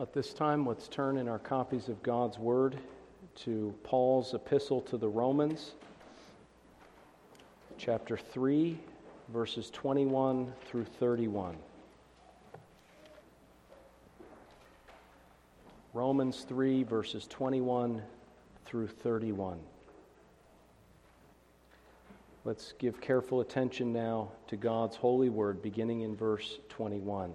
At this time, let's turn in our copies of God's Word to Paul's epistle to the Romans, chapter 3, verses 21 through 31. Romans 3, verses 21 through 31. Let's give careful attention now to God's holy word, beginning in verse 21.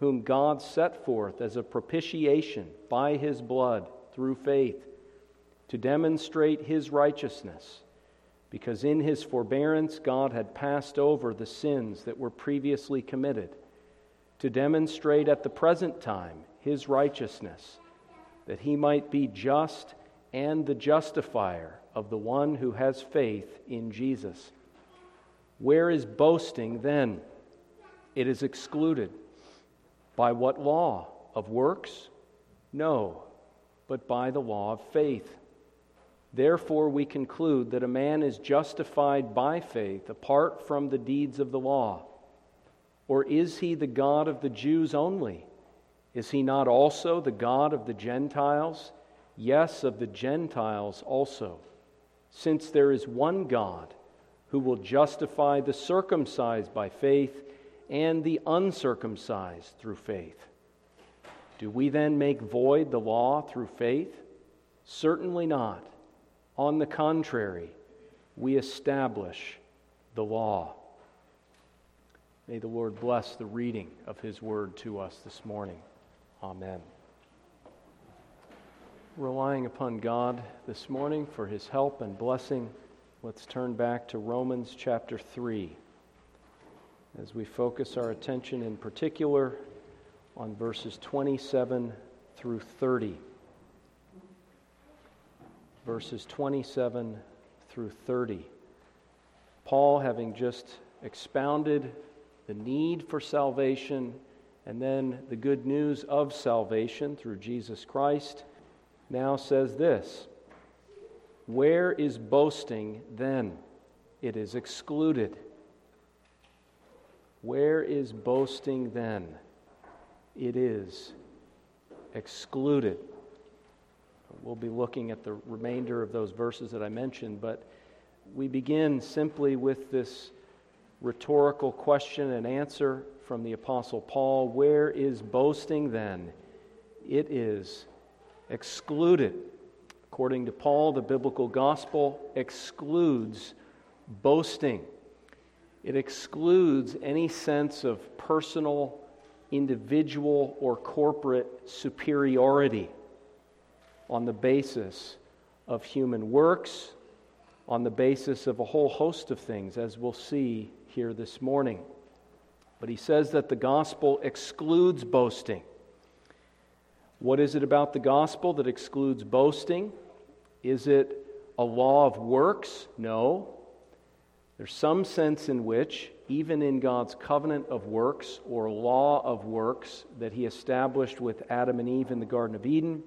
whom God set forth as a propitiation by his blood through faith to demonstrate his righteousness, because in his forbearance God had passed over the sins that were previously committed, to demonstrate at the present time his righteousness, that he might be just and the justifier of the one who has faith in Jesus. Where is boasting then? It is excluded. By what law? Of works? No, but by the law of faith. Therefore, we conclude that a man is justified by faith apart from the deeds of the law. Or is he the God of the Jews only? Is he not also the God of the Gentiles? Yes, of the Gentiles also. Since there is one God who will justify the circumcised by faith and the uncircumcised through faith. Do we then make void the law through faith? Certainly not. On the contrary, we establish the law. May the Lord bless the reading of His word to us this morning. Amen. Relying upon God this morning for His help and blessing, let's turn back to Romans chapter 3 as we focus our attention in particular on verses 27 through 30. Verses 27 through 30. Paul, having just expounded the need for salvation and then the good news of salvation through Jesus Christ, now says this Where is boasting then? It is excluded. Where is boasting then? It is excluded. We'll be looking at the remainder of those verses that I mentioned, but we begin simply with this rhetorical question and answer from the Apostle Paul Where is boasting then? It is excluded. According to Paul, the biblical gospel excludes boasting. It excludes any sense of personal, individual, or corporate superiority on the basis of human works, on the basis of a whole host of things, as we'll see here this morning. But he says that the gospel excludes boasting. What is it about the gospel that excludes boasting? Is it a law of works? No. There's some sense in which, even in God's covenant of works or law of works that he established with Adam and Eve in the Garden of Eden,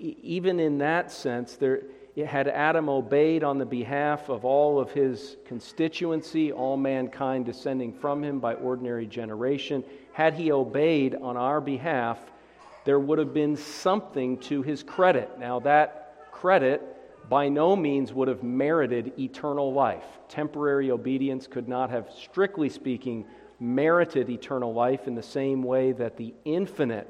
even in that sense, there, had Adam obeyed on the behalf of all of his constituency, all mankind descending from him by ordinary generation, had he obeyed on our behalf, there would have been something to his credit. Now, that credit by no means would have merited eternal life. Temporary obedience could not have, strictly speaking, merited eternal life in the same way that the infinite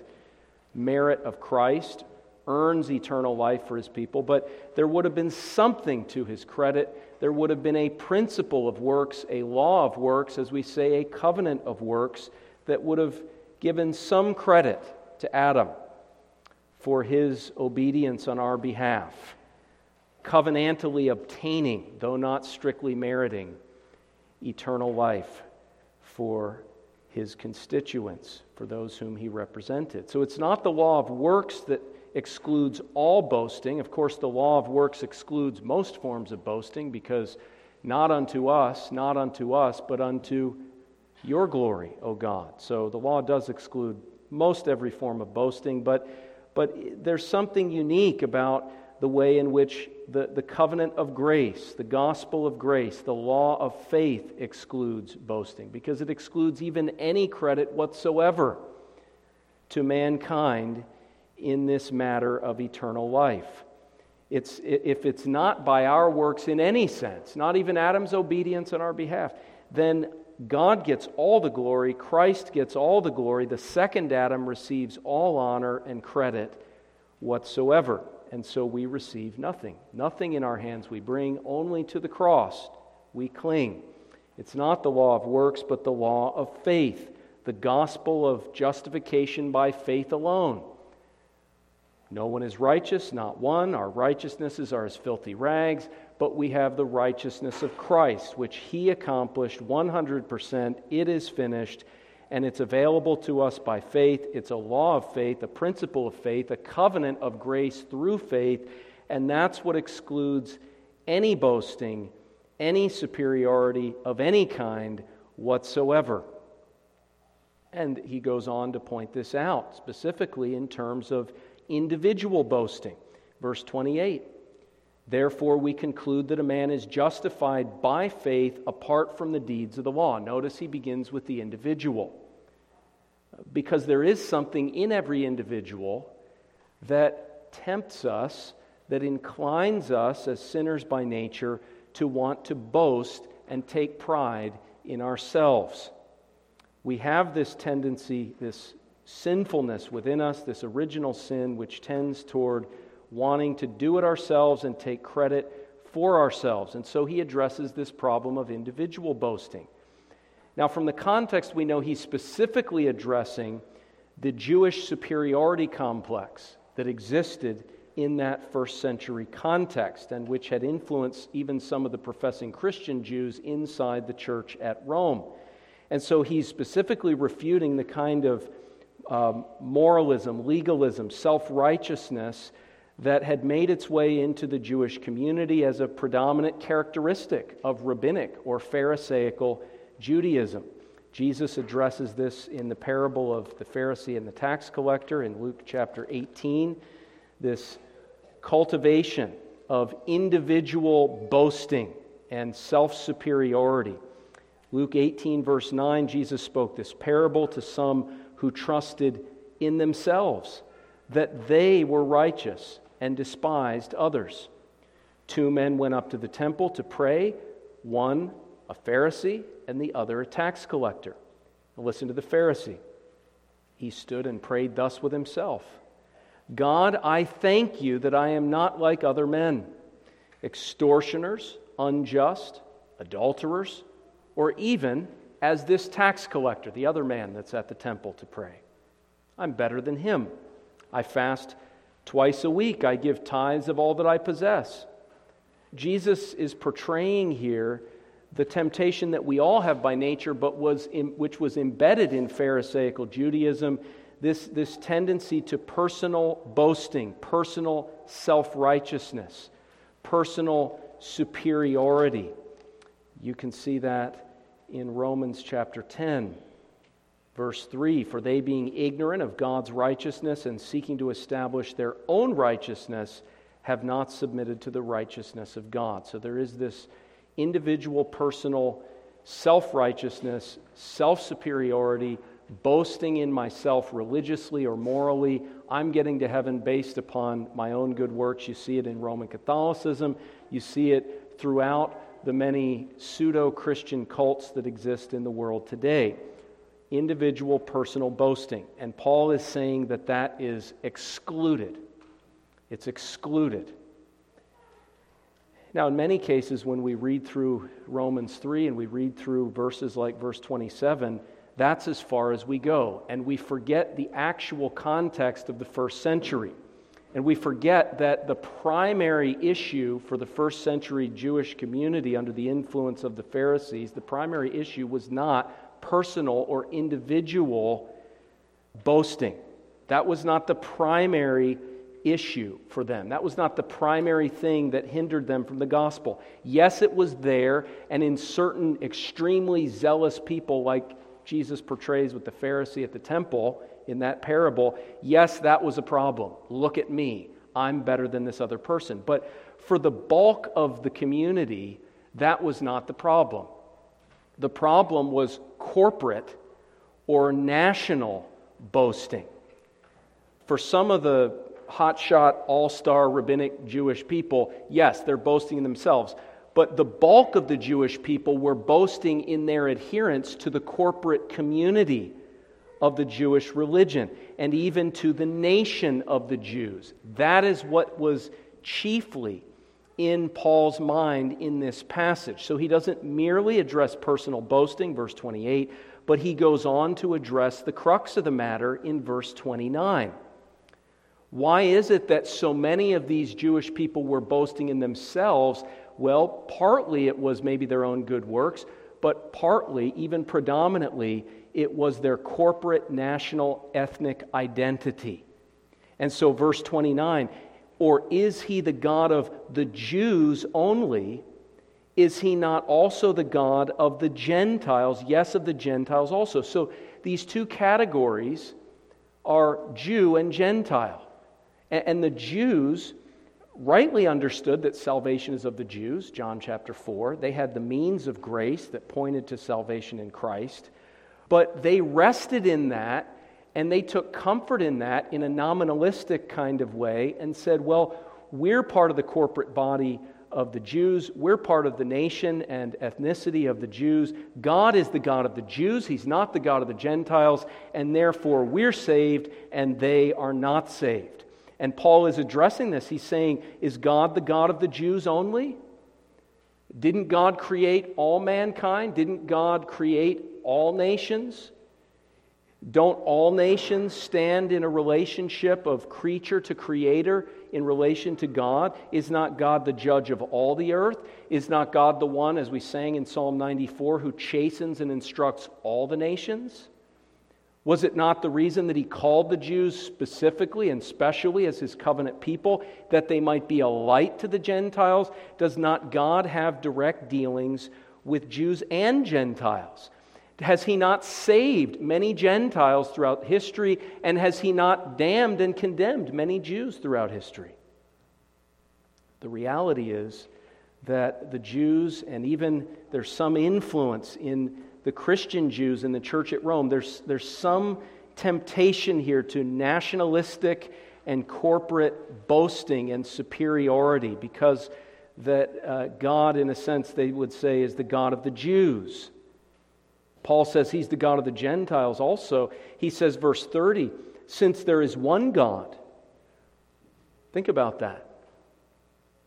merit of Christ earns eternal life for his people, but there would have been something to his credit. There would have been a principle of works, a law of works, as we say, a covenant of works that would have given some credit to Adam for his obedience on our behalf covenantally obtaining, though not strictly meriting, eternal life for his constituents, for those whom he represented. So it's not the law of works that excludes all boasting. Of course, the law of works excludes most forms of boasting because not unto us, not unto us, but unto your glory, O God. So the law does exclude most every form of boasting, but, but there's something unique about the way in which the, the covenant of grace, the gospel of grace, the law of faith excludes boasting because it excludes even any credit whatsoever to mankind in this matter of eternal life. It's, if it's not by our works in any sense, not even Adam's obedience on our behalf, then God gets all the glory, Christ gets all the glory, the second Adam receives all honor and credit whatsoever. And so we receive nothing. Nothing in our hands we bring, only to the cross we cling. It's not the law of works, but the law of faith, the gospel of justification by faith alone. No one is righteous, not one. Our righteousnesses are as filthy rags, but we have the righteousness of Christ, which he accomplished 100%. It is finished, and it's available to us by faith. It's a law of faith, a principle of faith, a covenant of grace through faith, and that's what excludes any boasting, any superiority of any kind whatsoever. And he goes on to point this out, specifically in terms of individual boasting. Verse 28 Therefore, we conclude that a man is justified by faith apart from the deeds of the law. Notice he begins with the individual. Because there is something in every individual that tempts us, that inclines us as sinners by nature to want to boast and take pride in ourselves. We have this tendency, this sinfulness within us, this original sin, which tends toward wanting to do it ourselves and take credit for ourselves. And so he addresses this problem of individual boasting. Now, from the context, we know he's specifically addressing the Jewish superiority complex that existed in that first century context and which had influenced even some of the professing Christian Jews inside the church at Rome. And so he's specifically refuting the kind of um, moralism, legalism, self righteousness that had made its way into the Jewish community as a predominant characteristic of rabbinic or Pharisaical Judaism. Jesus addresses this in the parable of the Pharisee and the tax collector in Luke chapter 18. This cultivation of individual boasting and self superiority. Luke 18, verse 9, Jesus spoke this parable to some who trusted in themselves that they were righteous and despised others. Two men went up to the temple to pray, one a Pharisee and the other a tax collector. Now listen to the Pharisee. He stood and prayed thus with himself God, I thank you that I am not like other men, extortioners, unjust, adulterers, or even as this tax collector, the other man that's at the temple to pray. I'm better than him. I fast twice a week, I give tithes of all that I possess. Jesus is portraying here the temptation that we all have by nature, but was in, which was embedded in Pharisaical Judaism this, this tendency to personal boasting, personal self righteousness, personal superiority. You can see that in Romans chapter 10, verse 3 For they, being ignorant of God's righteousness and seeking to establish their own righteousness, have not submitted to the righteousness of God. So there is this individual, personal self righteousness, self superiority, boasting in myself religiously or morally. I'm getting to heaven based upon my own good works. You see it in Roman Catholicism, you see it throughout the many pseudo Christian cults that exist in the world today. Individual personal boasting. And Paul is saying that that is excluded. It's excluded. Now, in many cases, when we read through Romans 3 and we read through verses like verse 27, that's as far as we go. And we forget the actual context of the first century. And we forget that the primary issue for the first century Jewish community under the influence of the Pharisees, the primary issue was not personal or individual boasting. That was not the primary issue for them. That was not the primary thing that hindered them from the gospel. Yes, it was there, and in certain extremely zealous people, like Jesus portrays with the Pharisee at the temple in that parable, yes, that was a problem. Look at me. I'm better than this other person. But for the bulk of the community, that was not the problem. The problem was corporate or national boasting. For some of the hotshot, all star rabbinic Jewish people, yes, they're boasting in themselves. But the bulk of the Jewish people were boasting in their adherence to the corporate community of the Jewish religion and even to the nation of the Jews. That is what was chiefly in Paul's mind in this passage. So he doesn't merely address personal boasting, verse 28, but he goes on to address the crux of the matter in verse 29. Why is it that so many of these Jewish people were boasting in themselves? Well, partly it was maybe their own good works, but partly, even predominantly, it was their corporate national ethnic identity. And so, verse 29 or is he the God of the Jews only? Is he not also the God of the Gentiles? Yes, of the Gentiles also. So these two categories are Jew and Gentile. And the Jews rightly understood that salvation is of the Jews, John chapter 4. They had the means of grace that pointed to salvation in Christ. But they rested in that and they took comfort in that in a nominalistic kind of way and said, well, we're part of the corporate body of the Jews. We're part of the nation and ethnicity of the Jews. God is the God of the Jews. He's not the God of the Gentiles. And therefore, we're saved and they are not saved. And Paul is addressing this. He's saying, Is God the God of the Jews only? Didn't God create all mankind? Didn't God create all nations? Don't all nations stand in a relationship of creature to creator in relation to God? Is not God the judge of all the earth? Is not God the one, as we sang in Psalm 94, who chastens and instructs all the nations? Was it not the reason that he called the Jews specifically and specially as his covenant people, that they might be a light to the Gentiles? Does not God have direct dealings with Jews and Gentiles? Has he not saved many Gentiles throughout history? And has he not damned and condemned many Jews throughout history? The reality is that the Jews, and even there's some influence in the Christian Jews in the church at Rome, there's, there's some temptation here to nationalistic and corporate boasting and superiority because that uh, God, in a sense, they would say, is the God of the Jews. Paul says he's the God of the Gentiles also. He says, verse 30, since there is one God. Think about that.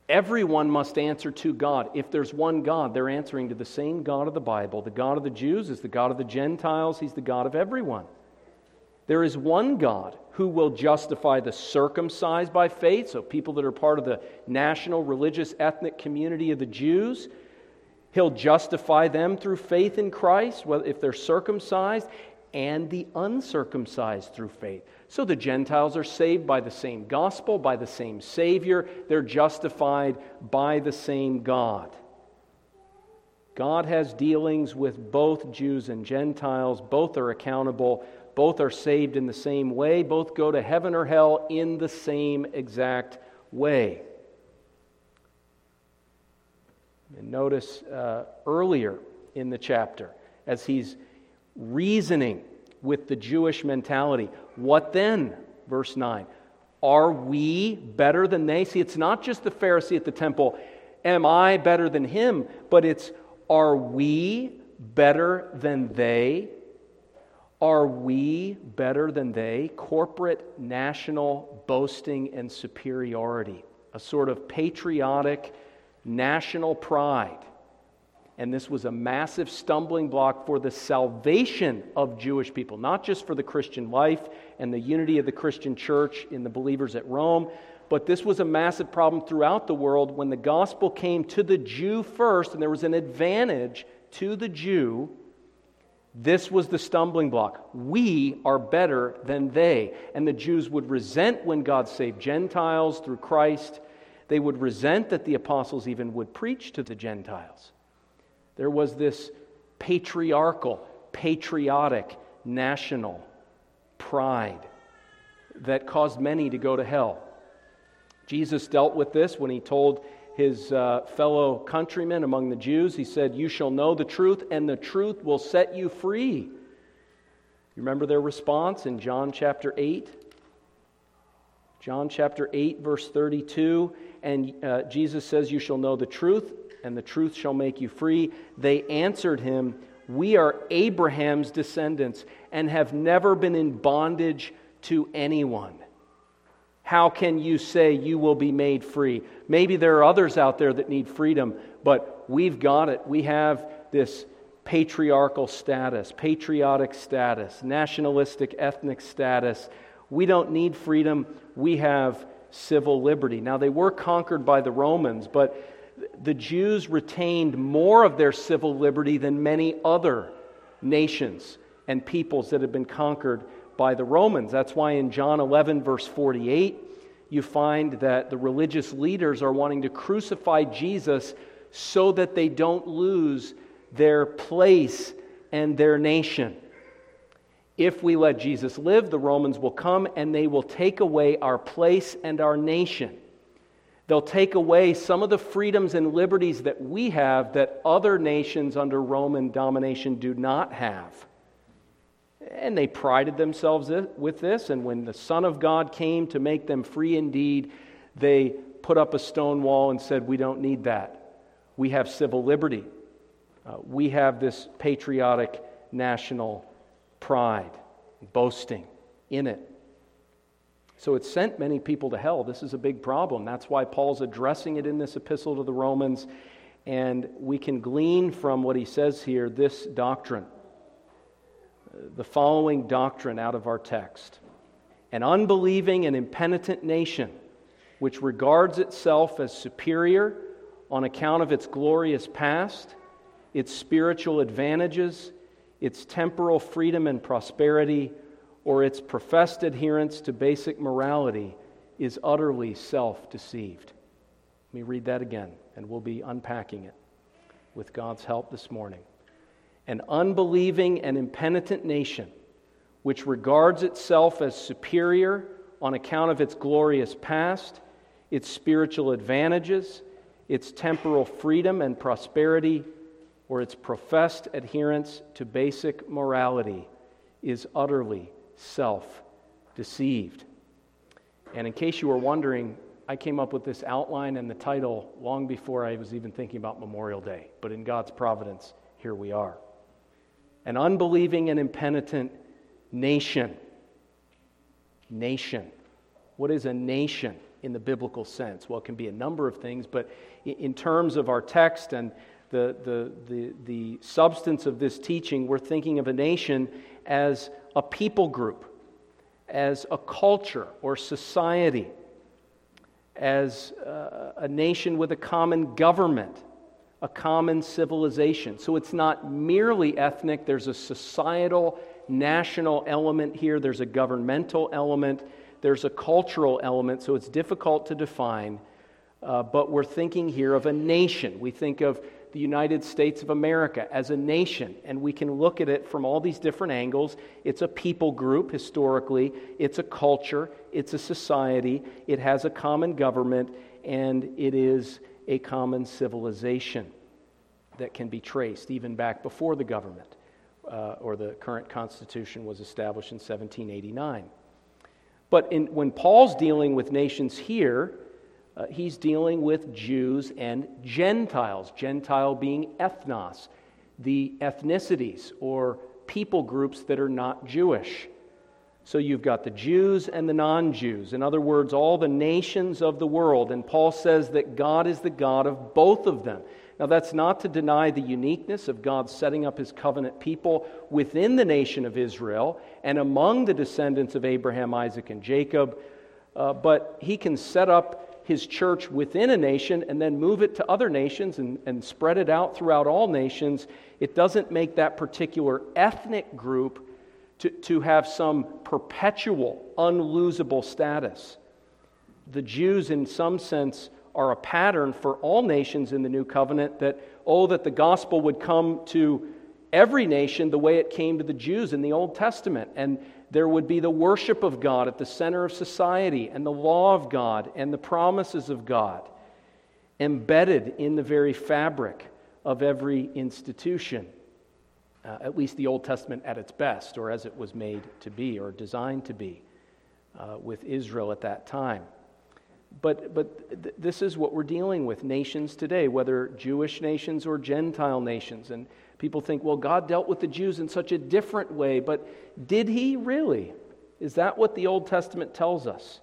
Everyone must answer to God. If there's one God, they're answering to the same God of the Bible. The God of the Jews is the God of the Gentiles, He's the God of everyone. There is one God who will justify the circumcised by faith, so people that are part of the national, religious, ethnic community of the Jews, He'll justify them through faith in Christ, if they're circumcised, and the uncircumcised through faith. So the Gentiles are saved by the same gospel, by the same Savior. They're justified by the same God. God has dealings with both Jews and Gentiles. Both are accountable. Both are saved in the same way. Both go to heaven or hell in the same exact way. And notice uh, earlier in the chapter, as he's reasoning with the Jewish mentality, what then? Verse 9. Are we better than they? See, it's not just the Pharisee at the temple, am I better than him? But it's, are we better than they? Are we better than they? Corporate national boasting and superiority, a sort of patriotic national pride. And this was a massive stumbling block for the salvation of Jewish people, not just for the Christian life and the unity of the Christian church in the believers at Rome, but this was a massive problem throughout the world when the gospel came to the Jew first, and there was an advantage to the Jew. This was the stumbling block. We are better than they. And the Jews would resent when God saved Gentiles through Christ. They would resent that the apostles even would preach to the Gentiles. There was this patriarchal, patriotic, national pride that caused many to go to hell. Jesus dealt with this when he told his uh, fellow countrymen among the Jews. He said, You shall know the truth, and the truth will set you free. You remember their response in John chapter 8? John chapter 8, verse 32. And uh, Jesus says, You shall know the truth, and the truth shall make you free. They answered him, We are Abraham's descendants and have never been in bondage to anyone. How can you say you will be made free? Maybe there are others out there that need freedom, but we've got it. We have this patriarchal status, patriotic status, nationalistic, ethnic status. We don't need freedom. We have civil liberty. Now, they were conquered by the Romans, but the Jews retained more of their civil liberty than many other nations and peoples that had been conquered by the Romans. That's why in John 11, verse 48, you find that the religious leaders are wanting to crucify Jesus so that they don't lose their place and their nation. If we let Jesus live, the Romans will come and they will take away our place and our nation. They'll take away some of the freedoms and liberties that we have that other nations under Roman domination do not have. And they prided themselves with this. And when the Son of God came to make them free indeed, they put up a stone wall and said, We don't need that. We have civil liberty. Uh, we have this patriotic national pride, boasting in it. So it sent many people to hell. This is a big problem. That's why Paul's addressing it in this epistle to the Romans. And we can glean from what he says here this doctrine the following doctrine out of our text An unbelieving and impenitent nation, which regards itself as superior on account of its glorious past, its spiritual advantages, its temporal freedom and prosperity, or its professed adherence to basic morality, is utterly self deceived. Let me read that again, and we'll be unpacking it with God's help this morning an unbelieving and impenitent nation which regards itself as superior on account of its glorious past, its spiritual advantages, its temporal freedom and prosperity, or its professed adherence to basic morality, is utterly self deceived. And in case you were wondering, I came up with this outline and the title long before I was even thinking about Memorial Day. But in God's providence, here we are an unbelieving and impenitent nation. Nation. What is a nation in the biblical sense? Well, it can be a number of things, but in terms of our text and the, the, the, the substance of this teaching, we're thinking of a nation as a people group, as a culture or society, as a, a nation with a common government a common civilization. So it's not merely ethnic, there's a societal, national element here, there's a governmental element, there's a cultural element, so it's difficult to define. Uh, but we're thinking here of a nation. We think of the United States of America as a nation, and we can look at it from all these different angles. It's a people group historically, it's a culture, it's a society, it has a common government, and it is a common civilization that can be traced even back before the government uh, or the current Constitution was established in 1789. But in, when Paul's dealing with nations here, uh, he's dealing with Jews and Gentiles, Gentile being ethnos, the ethnicities or people groups that are not Jewish. So you've got the Jews and the non Jews. In other words, all the nations of the world. And Paul says that God is the God of both of them. Now, that's not to deny the uniqueness of God setting up his covenant people within the nation of Israel and among the descendants of Abraham, Isaac, and Jacob, uh, but he can set up his church within a nation and then move it to other nations and, and spread it out throughout all nations, it doesn't make that particular ethnic group to, to have some perpetual, unlosable status. The Jews, in some sense, are a pattern for all nations in the new covenant that, oh, that the gospel would come to every nation the way it came to the Jews in the Old Testament. And there would be the worship of God at the center of society, and the law of God, and the promises of God embedded in the very fabric of every institution. Uh, at least the Old Testament at its best, or as it was made to be, or designed to be uh, with Israel at that time. But, but th- this is what we're dealing with nations today, whether Jewish nations or Gentile nations. And People think, well, God dealt with the Jews in such a different way, but did he really? Is that what the Old Testament tells us?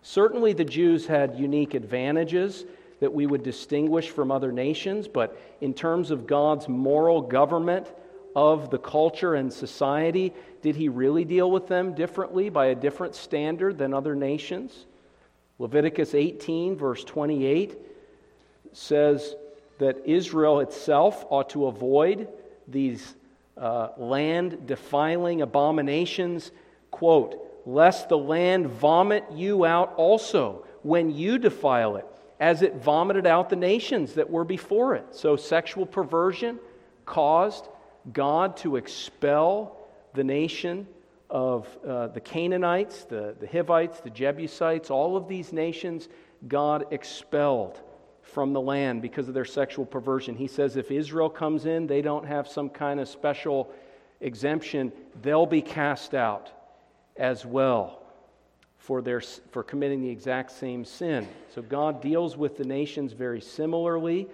Certainly, the Jews had unique advantages that we would distinguish from other nations, but in terms of God's moral government of the culture and society, did he really deal with them differently by a different standard than other nations? Leviticus 18, verse 28 says that Israel itself ought to avoid these uh, land defiling abominations, quote, lest the land vomit you out also when you defile it, as it vomited out the nations that were before it. So, sexual perversion caused God to expel the nation of uh, the Canaanites, the, the Hivites, the Jebusites, all of these nations God expelled from the land because of their sexual perversion. He says if Israel comes in, they don't have some kind of special exemption, they'll be cast out as well for, their, for committing the exact same sin. So God deals with the nations very similarly.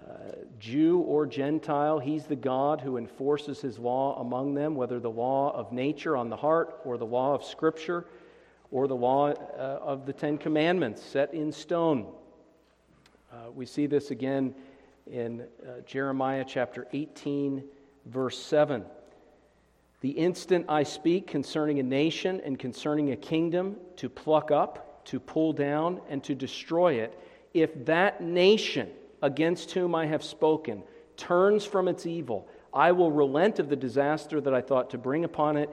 Uh, Jew or Gentile, He's the God who enforces His law among them, whether the law of nature on the heart or the law of Scripture or the law uh, of the Ten Commandments set in stone. Uh, we see this again in uh, Jeremiah chapter 18, verse 7. The instant I speak concerning a nation and concerning a kingdom to pluck up, to pull down, and to destroy it, if that nation against whom I have spoken turns from its evil, I will relent of the disaster that I thought to bring upon it.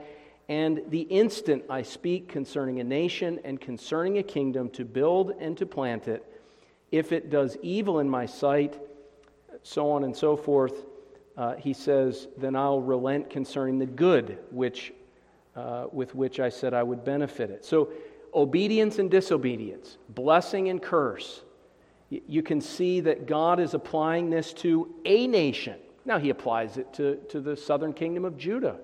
And the instant I speak concerning a nation and concerning a kingdom to build and to plant it, if it does evil in my sight, so on and so forth, uh, he says, then I'll relent concerning the good which, uh, with which I said I would benefit it. So, obedience and disobedience, blessing and curse. You can see that God is applying this to a nation. Now, he applies it to, to the southern kingdom of Judah.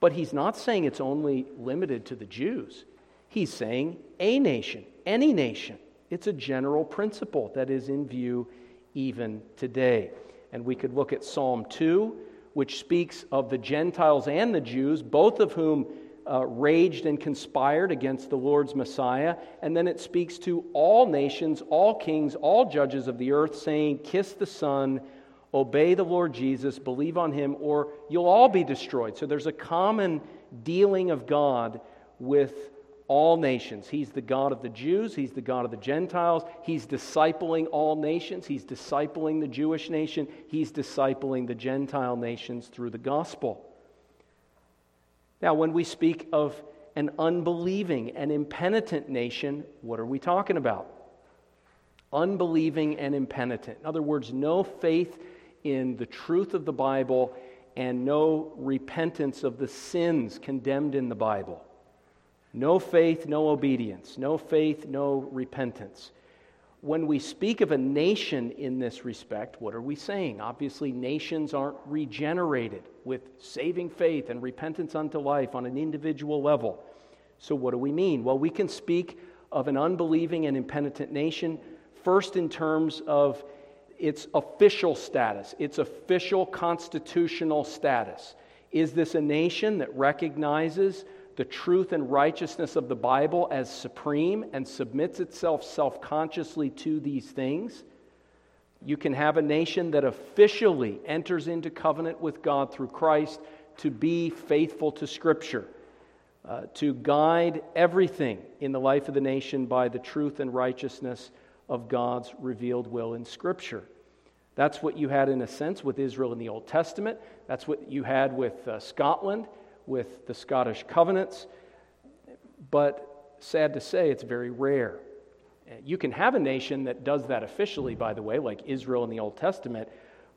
But he's not saying it's only limited to the Jews. He's saying a nation, any nation. It's a general principle that is in view even today. And we could look at Psalm 2, which speaks of the Gentiles and the Jews, both of whom uh, raged and conspired against the Lord's Messiah. And then it speaks to all nations, all kings, all judges of the earth, saying, Kiss the Son, obey the Lord Jesus, believe on him, or you'll all be destroyed. So there's a common dealing of God with all nations. He's the God of the Jews, He's the God of the Gentiles. He's discipling all nations. He's discipling the Jewish nation, He's discipling the Gentile nations through the gospel. Now, when we speak of an unbelieving and impenitent nation, what are we talking about? Unbelieving and impenitent. In other words, no faith in the truth of the Bible and no repentance of the sins condemned in the Bible. No faith, no obedience. No faith, no repentance. When we speak of a nation in this respect, what are we saying? Obviously, nations aren't regenerated with saving faith and repentance unto life on an individual level. So, what do we mean? Well, we can speak of an unbelieving and impenitent nation first in terms of its official status, its official constitutional status. Is this a nation that recognizes the truth and righteousness of the Bible as supreme and submits itself self consciously to these things. You can have a nation that officially enters into covenant with God through Christ to be faithful to Scripture. uh, to guide everything in the life of the nation by the truth and righteousness of God's revealed will in Scripture. That's what you had, in a sense, with Israel in the Old Testament. That's what you had with uh, Scotland, with the Scottish covenants. But sad to say, it's very rare. You can have a nation that does that officially, by the way, like Israel in the Old Testament,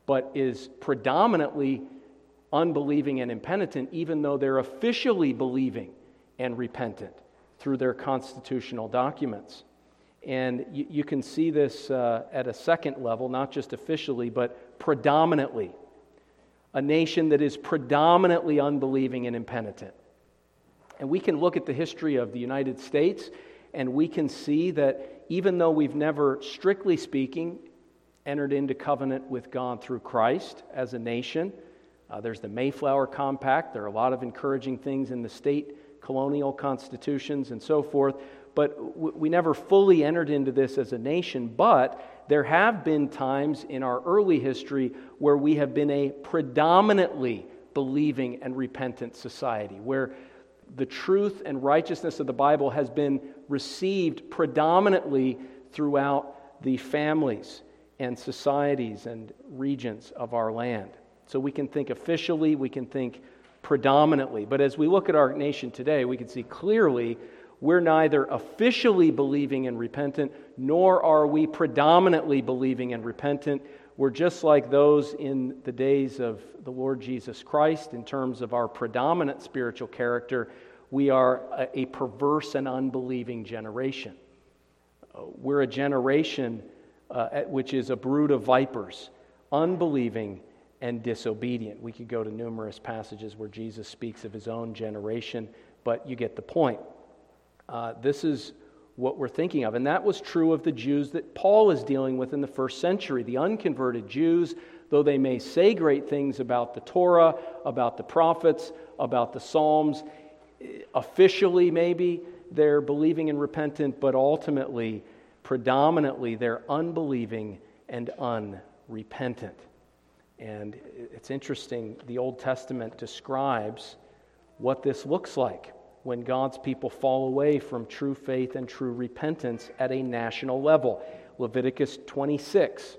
but is predominantly unbelieving and impenitent, even though they're officially believing and repentant through their constitutional documents. And you, you can see this uh, at a second level, not just officially, but predominantly. A nation that is predominantly unbelieving and impenitent. And we can look at the history of the United States and we can see that even though we've never, strictly speaking, entered into covenant with God through Christ as a nation, uh, there's the Mayflower Compact. There are a lot of encouraging things in the state colonial constitutions and so forth but we never fully entered into this as a nation. But there have been times in our early history where we have been a predominantly believing and repentant society, where the truth and righteousness of the Bible has been received predominantly throughout the families and societies and regions of our land. So we can think officially, we can think predominantly. But as we look at our nation today, we can see clearly we're neither officially believing and repentant, nor are we predominantly believing and repentant. We're just like those in the days of the Lord Jesus Christ in terms of our predominant spiritual character. We are a, perverse and unbelieving generation. Uh, we're a generation uh, which is a brood of vipers, unbelieving and disobedient. We could go to numerous passages where Jesus speaks of his own generation, but you get the point. Uh, this is what we're thinking of. And that was true of the Jews that Paul is dealing with in the first century. The unconverted Jews, though they may say great things about the Torah, about the prophets, about the Psalms, officially maybe they're believing and repentant, but ultimately, predominantly, they're unbelieving and unrepentant. And it's interesting, the Old Testament describes what this looks like when God's people fall away from true faith and true repentance at a national level. Leviticus 26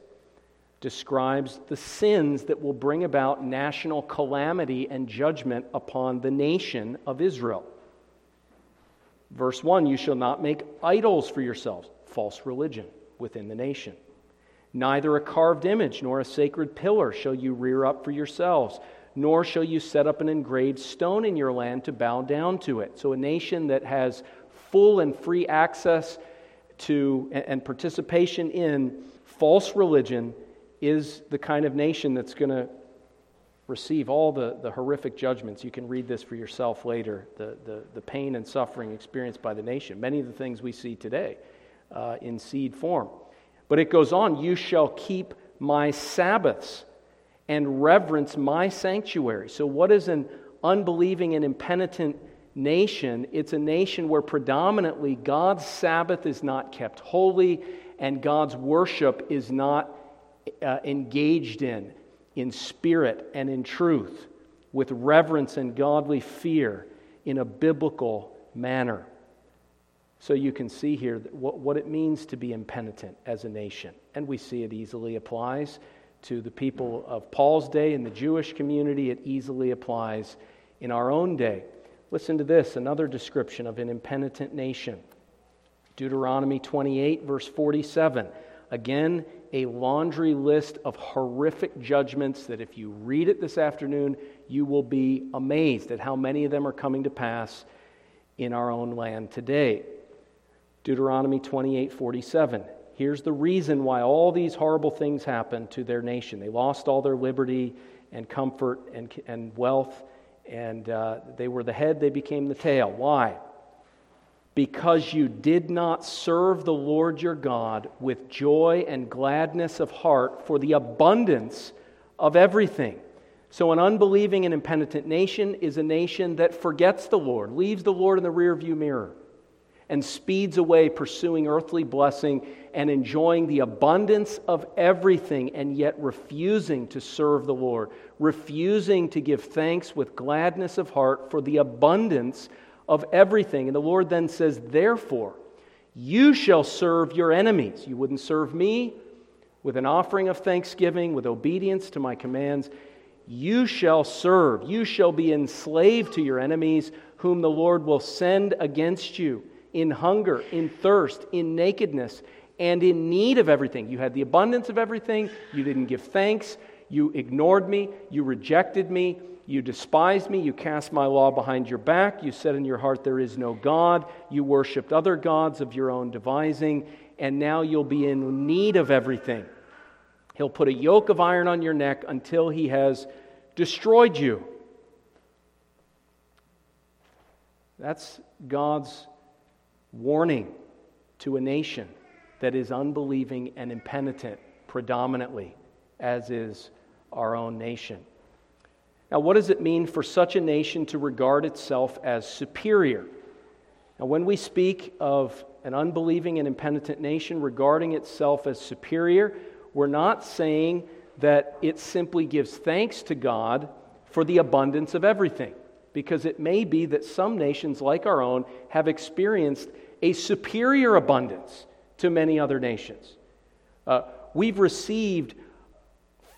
describes the sins that will bring about national calamity and judgment upon the nation of Israel. Verse 1 You shall not make idols for yourselves, false religion within the nation. Neither a carved image nor a sacred pillar shall you rear up for yourselves nor shall you set up an engraved stone in your land to bow down to it. So, a nation that has full and free access to and participation in false religion is the kind of nation that's going to receive all the, the horrific judgments. You can read this for yourself later the, the, the pain and suffering experienced by the nation. Many of the things we see today uh, in seed form. But it goes on, you shall keep my Sabbaths and reverence my sanctuary. So, what is an unbelieving and impenitent nation? It's a nation where predominantly God's Sabbath is not kept holy and God's worship is not uh, engaged in, in spirit and in truth, with reverence and godly fear in a biblical manner. So you can see here what, what it means to be impenitent as a nation. And we see it easily applies to the people of Paul's day in the Jewish community. It easily applies in our own day. Listen to this another description of an impenitent nation Deuteronomy 28, verse 47. Again, a laundry list of horrific judgments that if you read it this afternoon, you will be amazed at how many of them are coming to pass in our own land today. Deuteronomy 28, 47. Here's the reason why all these horrible things happened to their nation. They lost all their liberty and comfort and, and wealth, and uh, they were the head, they became the tail. Why? Because you did not serve the Lord your God with joy and gladness of heart for the abundance of everything. So, an unbelieving and impenitent nation is a nation that forgets the Lord, leaves the Lord in the rearview mirror and speeds away pursuing earthly blessing and enjoying the abundance of everything and yet refusing to serve the Lord, refusing to give thanks with gladness of heart for the abundance of everything. And the Lord then says, Therefore, you shall serve your enemies. You wouldn't serve me with an offering of thanksgiving, with obedience to my commands. You shall serve. You shall be enslaved to your enemies, whom the Lord will send against you in hunger, in thirst, in nakedness, and in need of everything. You had the abundance of everything. You didn't give thanks. You ignored me. You rejected me. You despised me. You cast my law behind your back. You said in your heart, There is no God. You worshiped other gods of your own devising. And now you'll be in need of everything. He'll put a yoke of iron on your neck until he has destroyed you. That's God's warning to a nation that is unbelieving and impenitent predominantly, as is our own nation. Now, what does it mean for such a nation to regard itself as superior? Now, when we speak of an unbelieving and impenitent nation regarding itself as superior, we're not saying that it simply gives thanks to God for the abundance of everything, because it may be that some nations like our own have experienced a superior abundance to many other nations. Uh, we've received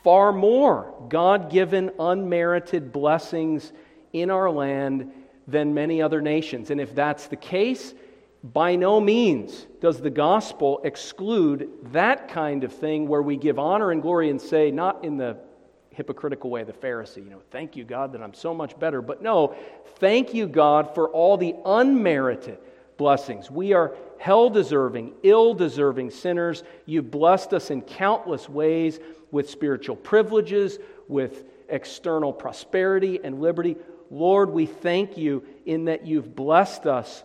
far more God given, unmerited blessings in our land than many other nations. And if that's the case, by no means does the gospel exclude that kind of thing where we give honor and glory and say, not in the hypocritical way, of the Pharisee, you know, thank you, God, that I'm so much better. But no, thank you, God, for all the unmerited blessings. We are hell deserving, ill deserving sinners. You've blessed us in countless ways with spiritual privileges, with external prosperity and liberty. Lord, we thank you in that you've blessed us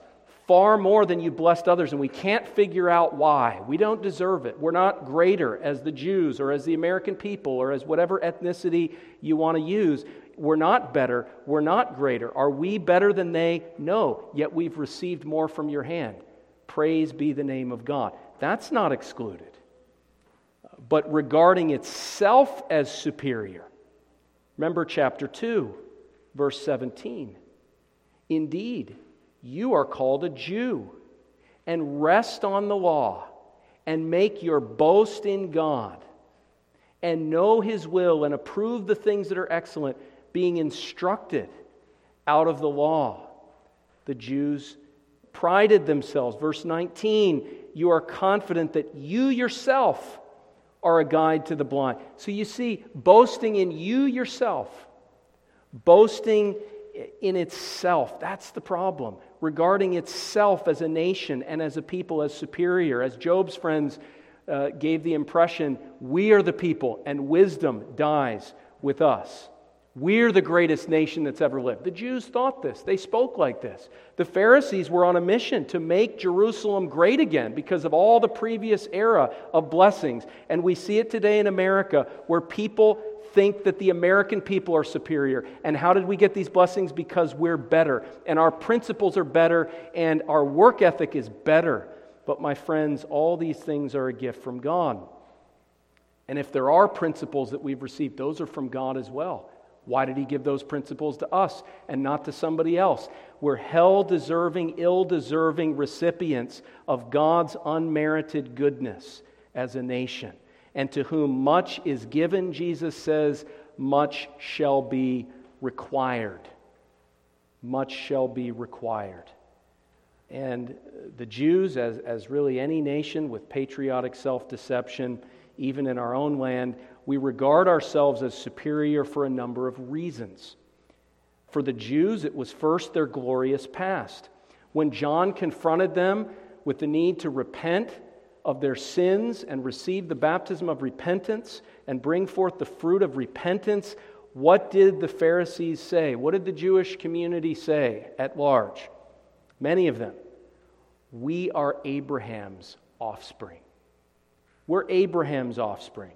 far more than you blessed others, and we can't figure out why. We don't deserve it. We're not greater as the Jews or as the American people or as whatever ethnicity you want to use. We're not better. We're not greater. Are we better than they? No. Yet we've received more from your hand. Praise be the name of God. That's not excluded. But regarding itself as superior, remember chapter 2, verse 17. Indeed, you are called a Jew, and rest on the law, and make your boast in God, and know his will, and approve the things that are excellent, being instructed out of the law. The Jews prided themselves. Verse 19, you are confident that you yourself are a guide to the blind. So you see, boasting in you yourself, boasting in itself, that's the problem regarding itself as a nation and as a people as superior. As Job's friends uh, gave the impression, we are the people and wisdom dies with us. We're the greatest nation that's ever lived. The Jews thought this. They spoke like this. The Pharisees were on a mission to make Jerusalem great again because of all the previous era of blessings. And we see it today in America where people think that the American people are superior. And how did we get these blessings? Because we're better, and our principles are better, and our work ethic is better. But, my friends, all these things are a gift from God. And if there are principles that we've received, those are from God as well. Why did He give those principles to us and not to somebody else? We're hell deserving, ill deserving recipients of God's unmerited goodness as a nation. And to whom much is given, Jesus says, much shall be required. Much shall be required. And the Jews, as, as really any nation with patriotic self deception, even in our own land, we regard ourselves as superior for a number of reasons. For the Jews, it was first their glorious past. When John confronted them with the need to repent of their sins and receive the baptism of repentance and bring forth the fruit of repentance, what did the Pharisees say? What did the Jewish community say at large? Many of them. We are Abraham's offspring. We're Abraham's offspring.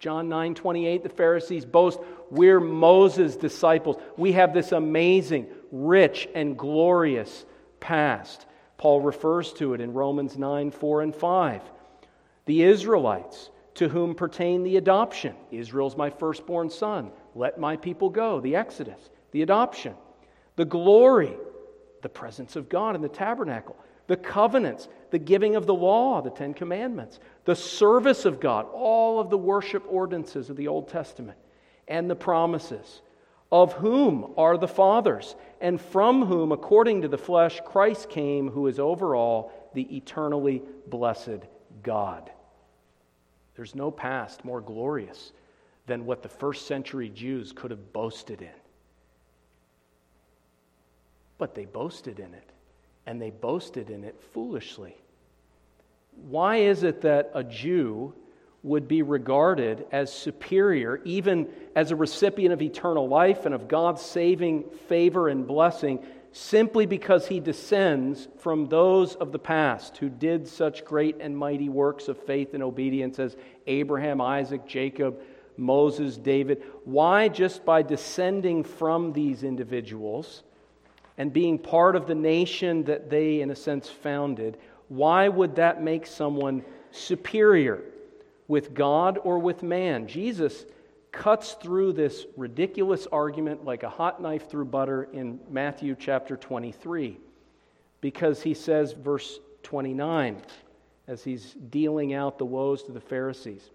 John 9 28, the Pharisees boast, we're Moses' disciples. We have this amazing, rich, and glorious past. Paul refers to it in Romans 9 4 and 5. The Israelites, to whom pertain the adoption. Israel's my firstborn son. Let my people go. The Exodus, the adoption. The glory, the presence of God in the tabernacle, the covenants, the giving of the law, the Ten Commandments, the service of God, all of the worship ordinances of the Old Testament, and the promises, of whom are the fathers, and from whom, according to the flesh, Christ came, who is over all, the eternally blessed God. There's no past more glorious than what the first century Jews could have boasted in. But they boasted in it, and they boasted in it foolishly. Why is it that a Jew would be regarded as superior, even as a recipient of eternal life and of God's saving favor and blessing, simply because he descends from those of the past who did such great and mighty works of faith and obedience as Abraham, Isaac, Jacob, Moses, David. Why, just by descending from these individuals and being part of the nation that they, in a sense, founded, why would that make someone superior with God or with man? Jesus cuts through this ridiculous argument like a hot knife through butter in Matthew chapter 23 because he says, verse 29, as he's dealing out the woes to the Pharisees,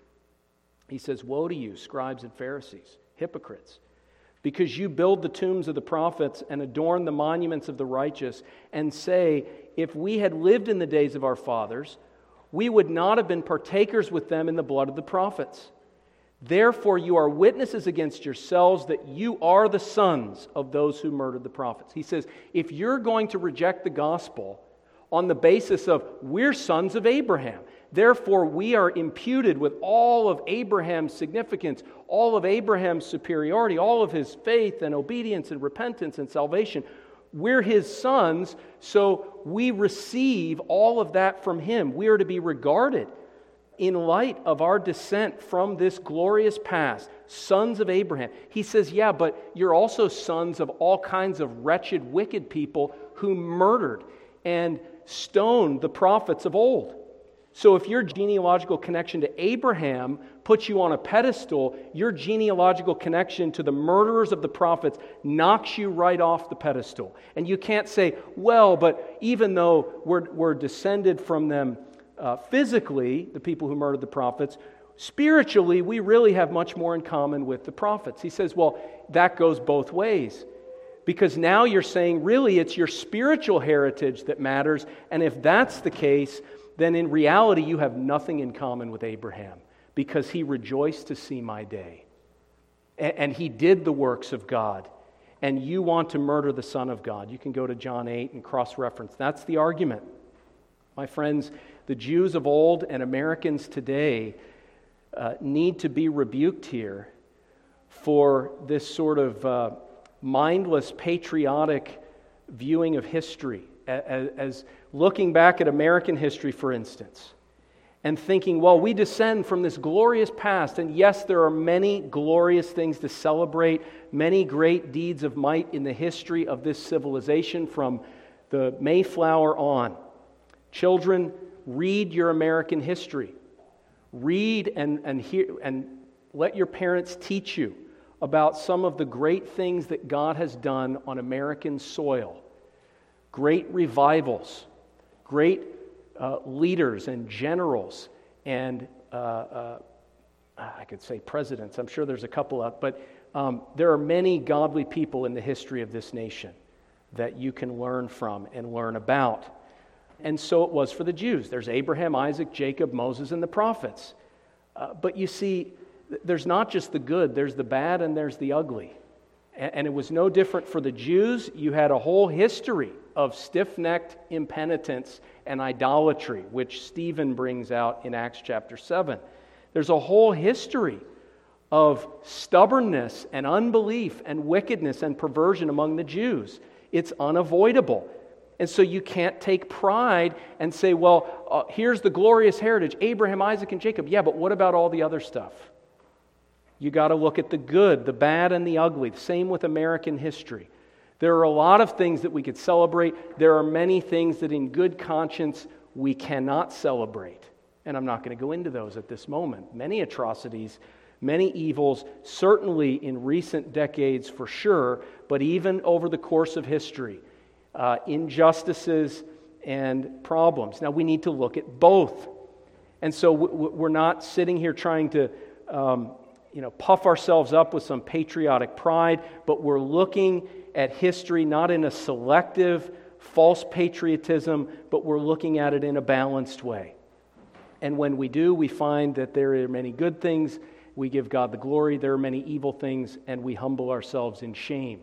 he says, Woe to you, scribes and Pharisees, hypocrites, because you build the tombs of the prophets and adorn the monuments of the righteous, and say, If we had lived in the days of our fathers, we would not have been partakers with them in the blood of the prophets. Therefore, you are witnesses against yourselves that you are the sons of those who murdered the prophets. He says, if you're going to reject the gospel on the basis of we're sons of Abraham, therefore we are imputed with all of Abraham's significance, all of Abraham's superiority, all of his faith and obedience and repentance and salvation. We're his sons, so we receive all of that from him. We are to be regarded in light of our descent from this glorious past, sons of Abraham. He says, Yeah, but you're also sons of all kinds of wretched, wicked people who murdered and stoned the prophets of old. So if your genealogical connection to Abraham puts you on a pedestal, your genealogical connection to the murderers of the prophets knocks you right off the pedestal. And you can't say, well, but even though we're, we're descended from them uh, physically, the people who murdered the prophets, spiritually, we really have much more in common with the prophets. He says, well, that goes both ways. Because now you're saying, really, it's your spiritual heritage that matters. And if that's the case, then in reality, you have nothing in common with Abraham because he rejoiced to see my day. And he did the works of God. And you want to murder the Son of God. You can go to John 8 and cross reference. That's the argument. My friends, the Jews of old and Americans today uh, need to be rebuked here for this sort of uh, mindless, patriotic viewing of history, as, as looking back at American history, for instance, and thinking, well, we descend from this glorious past, and yes, there are many glorious things to celebrate, many great deeds of might in the history of this civilization from the Mayflower on. Children, read your American history. Read and, and, hear, and let your parents teach you about some of the great things that God has done on American soil. Great revivals, great uh, leaders and generals, and uh, uh, I could say presidents. I'm sure there's a couple out, but um, there are many godly people in the history of this nation that you can learn from and learn about. And so it was for the Jews. There's Abraham, Isaac, Jacob, Moses, and the prophets. Uh, but you see, there's not just the good, there's the bad and there's the ugly. And, it was no different for the Jews. You had a whole history of stiff necked impenitence and idolatry, which Stephen brings out in Acts chapter 7. There's a whole history of stubbornness and unbelief and wickedness and perversion among the Jews. It's unavoidable. And so you can't take pride and say, well, uh, here's the glorious heritage Abraham, Isaac, and Jacob. Yeah, but what about all the other stuff? You got to look at the good, the bad, and the ugly. Same with American history. There are a lot of things that we could celebrate. There are many things that, in good conscience, we cannot celebrate. And I'm not going to go into those at this moment. Many atrocities, many evils, certainly in recent decades for sure, but even over the course of history uh, injustices and problems. Now, we need to look at both. And so we're not sitting here trying to um, you know, puff ourselves up with some patriotic pride, but we're looking at history not in a selective, false patriotism, but we're looking at it in a balanced way. And when we do, we find that there are many good things. We give God the glory. There are many evil things, and we humble ourselves in shame.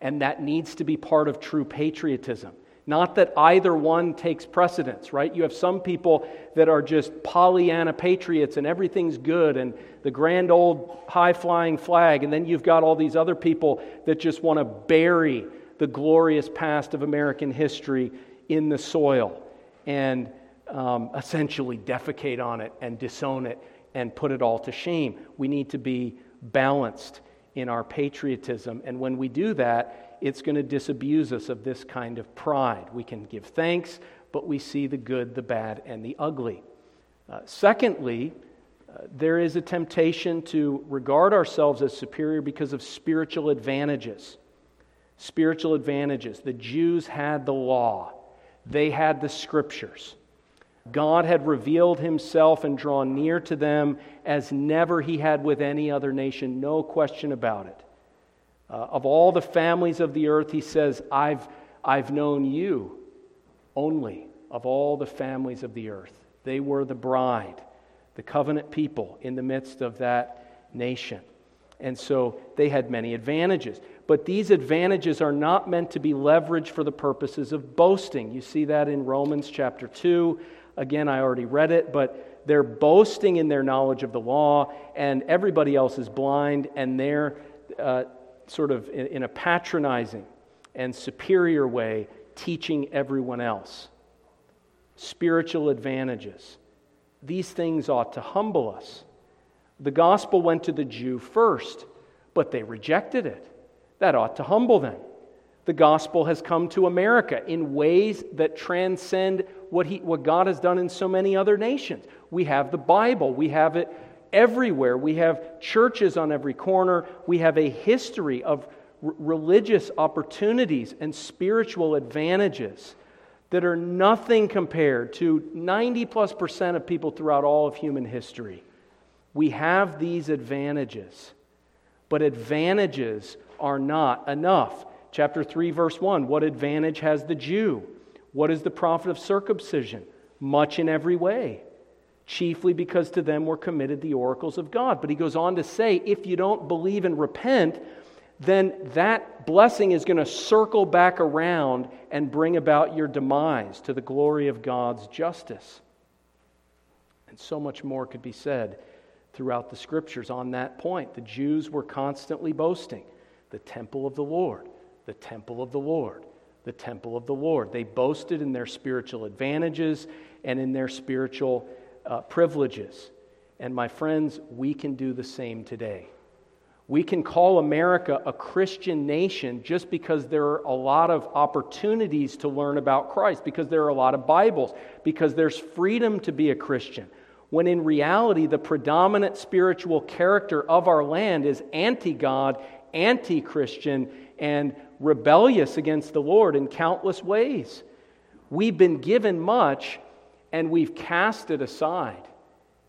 And that needs to be part of true patriotism. Not that either one takes precedence, right? You have some people that are just Pollyanna patriots and everything's good and the grand old high flying flag. And then you've got all these other people that just want to bury the glorious past of American history in the soil and um, essentially defecate on it and disown it and put it all to shame. We need to be balanced in our patriotism. And when we do that, it's going to disabuse us of this kind of pride. We can give thanks, but we see the good, the bad, and the ugly. Uh, secondly, uh, there is a temptation to regard ourselves as superior because of spiritual advantages. Spiritual advantages. The Jews had the law, they had the scriptures. God had revealed himself and drawn near to them as never he had with any other nation, no question about it. Uh, of all the families of the earth, he says, I've, I've known you only of all the families of the earth. They were the bride, the covenant people in the midst of that nation. And so they had many advantages. But these advantages are not meant to be leveraged for the purposes of boasting. You see that in Romans chapter 2. Again, I already read it, but they're boasting in their knowledge of the law, and everybody else is blind, and they're uh, sort of in, in a patronizing and superior way, teaching everyone else. Spiritual advantages. These things ought to humble us. The gospel went to the Jew first, but they rejected it. That ought to humble them. The gospel has come to America in ways that transcend what, he, what God has done in so many other nations. We have the Bible, we have it everywhere. We have churches on every corner. We have a history of r- religious opportunities and spiritual advantages that are nothing compared to 90 plus percent of people throughout all of human history. We have these advantages, but advantages are not enough. Chapter 3, verse 1 What advantage has the Jew? What is the profit of circumcision? Much in every way chiefly because to them were committed the oracles of God. But he goes on to say, if you don't believe and repent, then that blessing is going to circle back around and bring about your demise to the glory of God's justice. And so much more could be said throughout the scriptures on that point. The Jews were constantly boasting the temple of the Lord, the temple of the Lord, the temple of the Lord. They boasted in their spiritual advantages and in their spiritual uh, privileges. And my friends, we can do the same today. We can call America a Christian nation just because there are a lot of opportunities to learn about Christ, because there are a lot of Bibles, because there's freedom to be a Christian. When in reality, the predominant spiritual character of our land is anti God, anti Christian, and rebellious against the Lord in countless ways. We've been given much, and we've cast it aside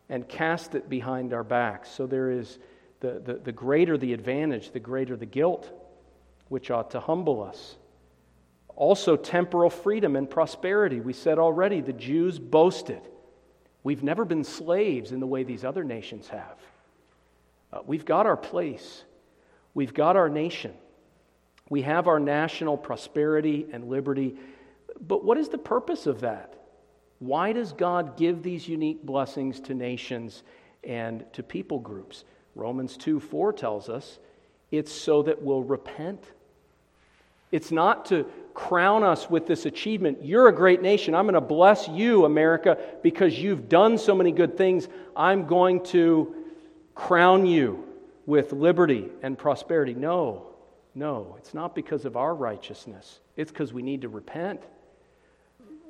and cast it behind our backs. So there is the, the, the greater the advantage, the greater the guilt, which ought to humble us. Also, temporal freedom and prosperity. We said already the Jews boasted. We've never been slaves in the way these other nations have. Uh, we've got our place, we've got our nation, we have our national prosperity and liberty. But what is the purpose of that? Why does God give these unique blessings to nations and to people groups? Romans 2 4 tells us it's so that we'll repent. It's not to crown us with this achievement. You're a great nation. I'm going to bless you, America, because you've done so many good things. I'm going to crown you with liberty and prosperity. No, no, it's not because of our righteousness, it's because we need to repent.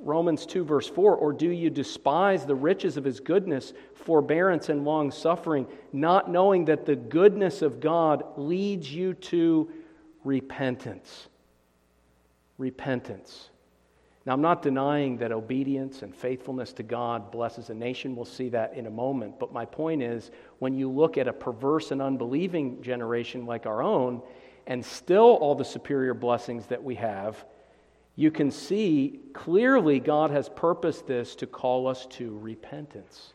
Romans 2, verse 4 Or do you despise the riches of his goodness, forbearance, and long suffering, not knowing that the goodness of God leads you to repentance? repentance. Now, I'm not denying that obedience and faithfulness to God blesses a nation. We'll see that in a moment. But my point is when you look at a perverse and unbelieving generation like our own, and still all the superior blessings that we have, you can see clearly God has purposed this to call us to repentance.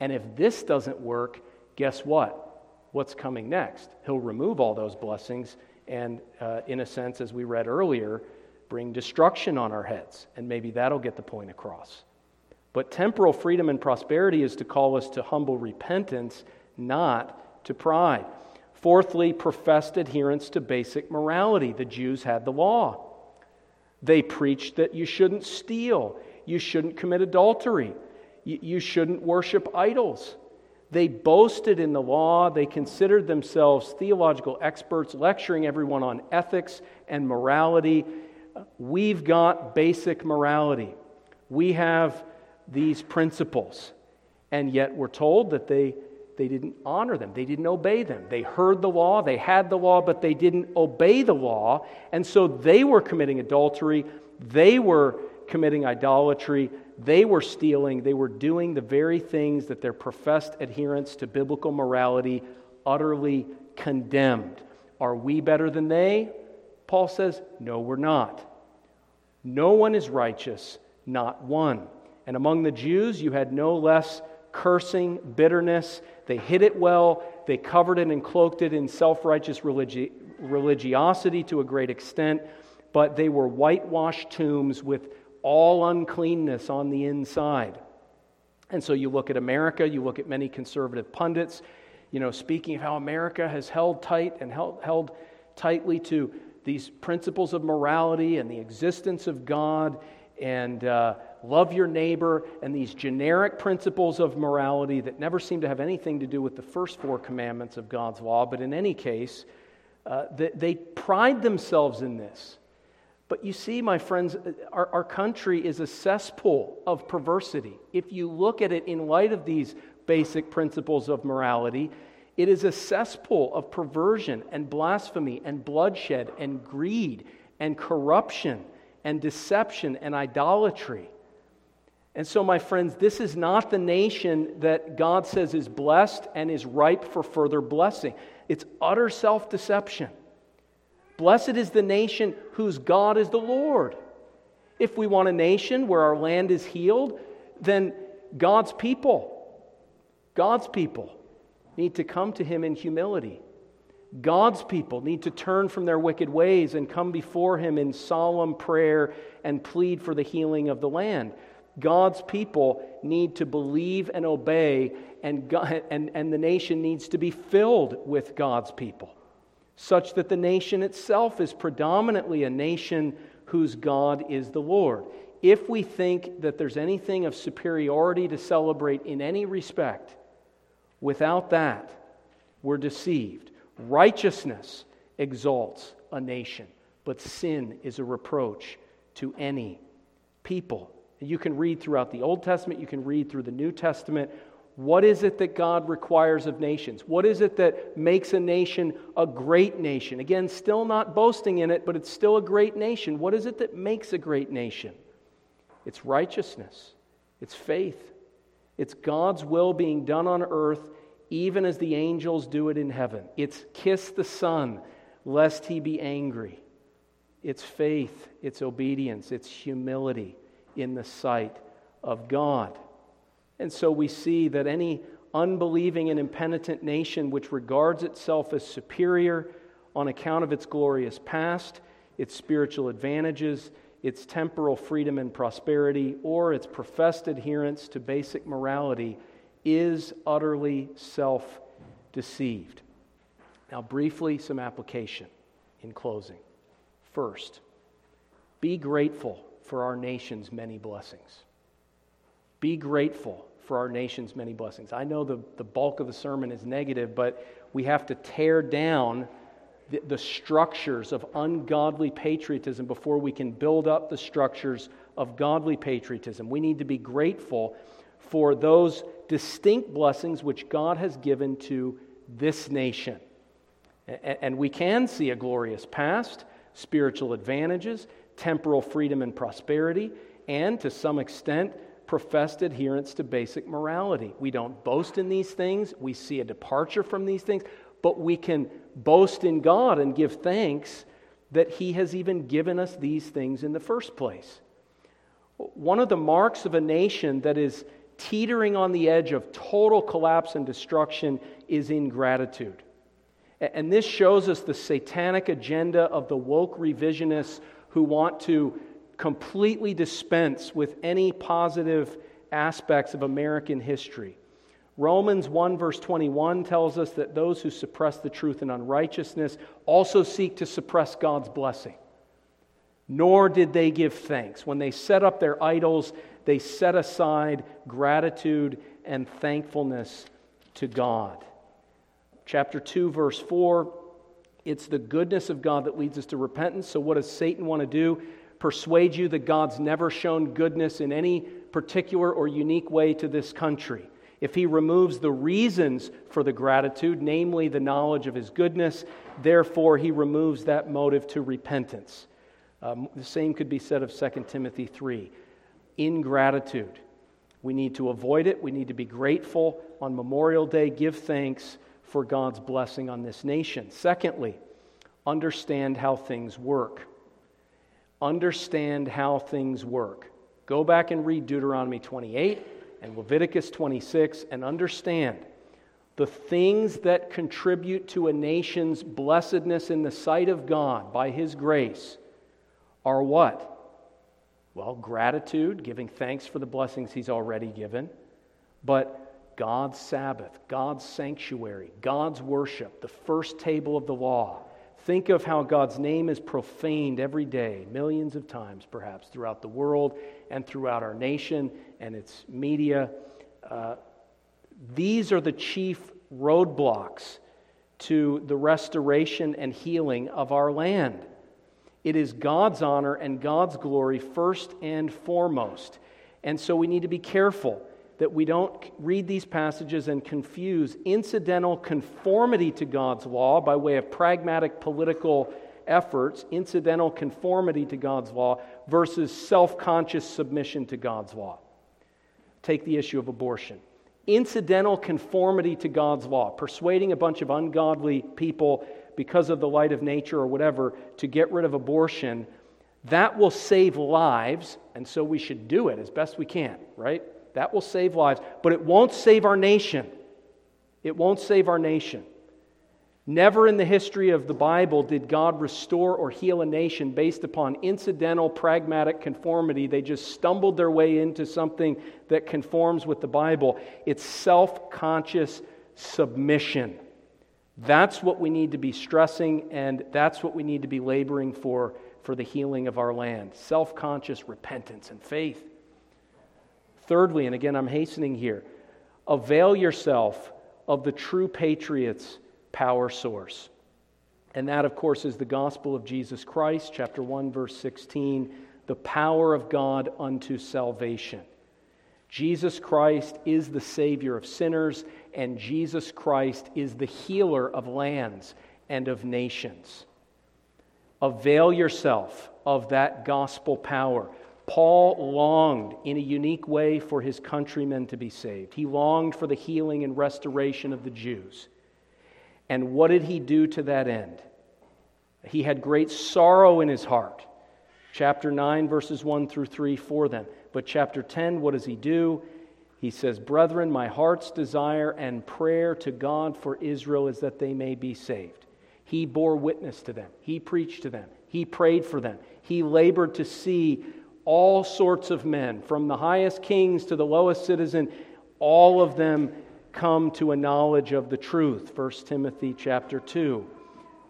And if this doesn't work, guess what? What's coming next? He'll remove all those blessings and, uh, in a sense, as we read earlier, bring destruction on our heads. And maybe that'll get the point across. But temporal freedom and prosperity is to call us to humble repentance, not to pride. Fourthly, professed adherence to basic morality. The Jews had the law. They preached that you shouldn't steal, you shouldn't commit adultery, you shouldn't worship idols. They boasted in the law. They considered themselves theological experts, lecturing everyone on ethics and morality. We've got basic morality. We have these principles. And yet we're told that they, they didn't honor them, they didn't obey them. They heard the law, they had the law, but they didn't obey the law. And so they were committing adultery, they were committing idolatry, they were stealing, they were doing the very things that their professed adherence to biblical morality utterly condemned. Are we better than they? Paul says, No, we're not. No one is righteous, not one. And among the Jews, you had no less cursing, bitterness. They hid it well, they covered it and cloaked it in self righteous religi- religiosity to a great extent, but they were whitewashed tombs with all uncleanness on the inside. And so you look at America, you look at many conservative pundits, you know, speaking of how America has held tight and held, held tightly to these principles of morality and the existence of God and uh, love your neighbor and these generic principles of morality that never seem to have anything to do with the first four commandments of God's law. But in any case, uh, they, they pride themselves in this. But you see, my friends, our, our country is a cesspool of perversity. If you look at it in light of these basic principles of morality, it is a cesspool of perversion and blasphemy and bloodshed and greed and corruption and deception and idolatry. And so, my friends, this is not the nation that God says is blessed and is ripe for further blessing. It's utter self deception. Blessed is the nation whose God is the Lord. If we want a nation where our land is healed, then God's people, God's people need to come to Him in humility. God's people need to turn from their wicked ways and come before Him in solemn prayer and plead for the healing of the land. God's people need to believe and obey, and, God, and, and the nation needs to be filled with God's people such that the nation itself is predominantly a nation whose God is the Lord. If we think that there's anything of superiority to celebrate in any respect, without that, we're deceived. Righteousness exalts a nation, but sin is a reproach to any people. You can read throughout the Old Testament, you can read through the New Testament what is it that God requires of nations? What is it that makes a nation a great nation? Again, still not boasting in it, but it's still a great nation. What is it that makes a great nation? It's righteousness, it's faith, it's God's will being done on earth, even as the angels do it in heaven. It's kiss the Son, lest he be angry. It's faith, it's obedience, it's humility in the sight of God. And so we see that any unbelieving and impenitent nation which regards itself as superior on account of its glorious past, its spiritual advantages, its temporal freedom and prosperity, or its professed adherence to basic morality is utterly self deceived. Now, briefly, some application in closing. First, be grateful for our nation's many blessings. Be grateful for our nation's many blessings. I know the, the bulk of the sermon is negative, but we have to tear down the, the structures of ungodly patriotism before we can build up the structures of godly patriotism. We need to be grateful for those distinct blessings which God has given to this nation. And we can see a glorious past, spiritual advantages, temporal freedom and prosperity, and to some extent, professed adherence to basic morality. We don't boast in these things, we see a departure from these things, but we can boast in God and give thanks that He has even given us these things in the first place. One of the marks of a nation that is teetering on the edge of total collapse and destruction is ingratitude. And this shows us the satanic agenda of the woke revisionists who want to completely dispense with any positive aspects of American history. Romans 1, verse 21 tells us that those who suppress the truth in unrighteousness also seek to suppress God's blessing. Nor did they give thanks. When they set up their idols, they set aside gratitude and thankfulness to God. Chapter 2, verse 4 it's the goodness of God that leads us to repentance. So, what does Satan want to do? Persuade you that God's never shown goodness in any particular or unique way to this country if he removes the reasons for the gratitude, namely the knowledge of his goodness, therefore he removes that motive to repentance. Um, the same could be said of 2 Timothy 3. Ingratitude. We need to avoid it. We need to be grateful on Memorial Day, give thanks for God's blessing on this nation. Secondly, understand how things work. Understand how things work. Go back and read Deuteronomy 28 and Leviticus 26 and understand the things that contribute to a nation's blessedness in the sight of God by His grace are what? Well, gratitude, giving thanks for the blessings He's already given, but God's Sabbath, God's sanctuary, God's worship, the first table of the law. Think of how God's name is profaned every day, millions of times perhaps, throughout the world and throughout our nation and its media. Uh, these are the chief roadblocks to the restoration and healing of our land. It is God's honor and God's glory first and foremost. And so we need to be careful that we don't read these passages and confuse incidental conformity to God's law by way of pragmatic political efforts, incidental conformity to God's law, versus self conscious submission to God's law. Take the issue of abortion. Incidental conformity to God's law, persuading a bunch of ungodly people because of the light of nature or whatever to get rid of abortion, that will save lives, and so we should do it as best we can, right? That will save lives, but it won't save our nation. It won't save our nation. Never in the history of the Bible did God restore or heal a nation based upon incidental, pragmatic conformity. They just stumbled their way into something that conforms with the Bible. It's self conscious submission. That's what we need to be stressing, and that's what we need to be laboring for for the healing of our land self conscious repentance and faith. Thirdly, and again, I'm hastening here, avail yourself of the true patriot's power source. And that, of course, is the gospel of Jesus Christ, chapter 1, verse 16, the power of God unto salvation. Jesus Christ is the Savior of sinners, and Jesus Christ is the healer of lands and of nations. Avail yourself of that gospel power. Paul longed in a unique way for his countrymen to be saved. He longed for the healing and restoration of the Jews. And what did he do to that end? He had great sorrow in his heart. Chapter 9, verses 1 through 3 for them. But chapter 10, what does he do? He says, Brethren, my heart's desire and prayer to God for Israel is that they may be saved. He bore witness to them, he preached to them, he prayed for them, he labored to see all sorts of men, from the highest kings to the lowest citizen, all of them come to a knowledge of the truth. 1 timothy chapter 2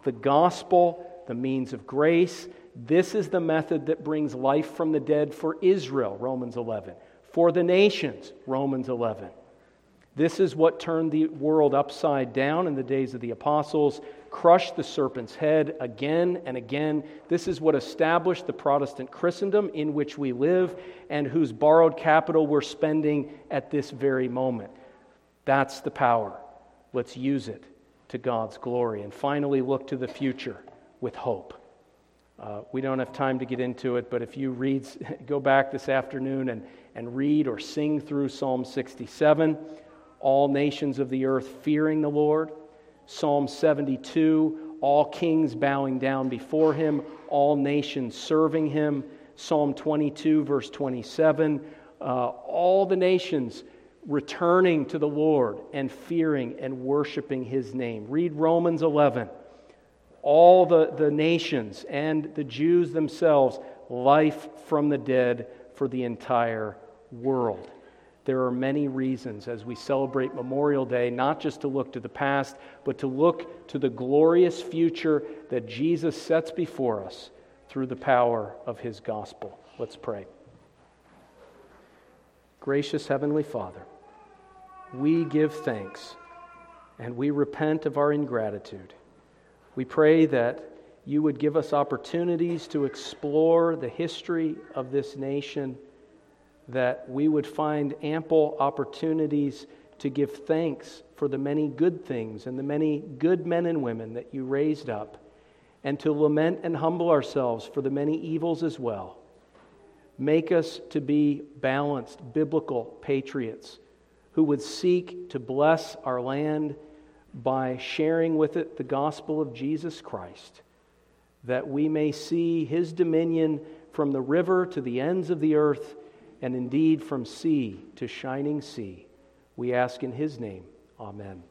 the gospel the means of grace this is the method that brings life from the dead for israel romans 11 for the nations romans 11 this is what turned the world upside down in the days of the apostles crushed the serpent's head again and again this is what established the protestant christendom in which we live and whose borrowed capital we're spending at this very moment that's the power. Let's use it to God's glory. And finally, look to the future with hope. Uh, we don't have time to get into it, but if you read, go back this afternoon and, and read or sing through Psalm 67, all nations of the earth fearing the Lord. Psalm 72, all kings bowing down before him, all nations serving him. Psalm 22, verse 27, uh, all the nations returning to the Lord and fearing and worshiping his name. Read Romans 11. All the, the nations and the Jews themselves, life from the dead for the entire world. There are many reasons as we celebrate Memorial Day, not just to look to the past, but to look to the glorious future that Jesus sets before us through the power of his gospel. Let's pray. Gracious Heavenly Father, we give thanks and we repent of our ingratitude. We pray that you would give us opportunities to explore the history of this nation, that we would find ample opportunities to give thanks for the many good things and the many good men and women that you raised up, and to lament and humble ourselves for the many evils as well. Make us to be balanced, biblical patriots who would seek to bless our land by sharing with it the gospel of Jesus Christ, that we may see his dominion from the river to the ends of the earth, and indeed from sea to shining sea. We ask in his name. Amen.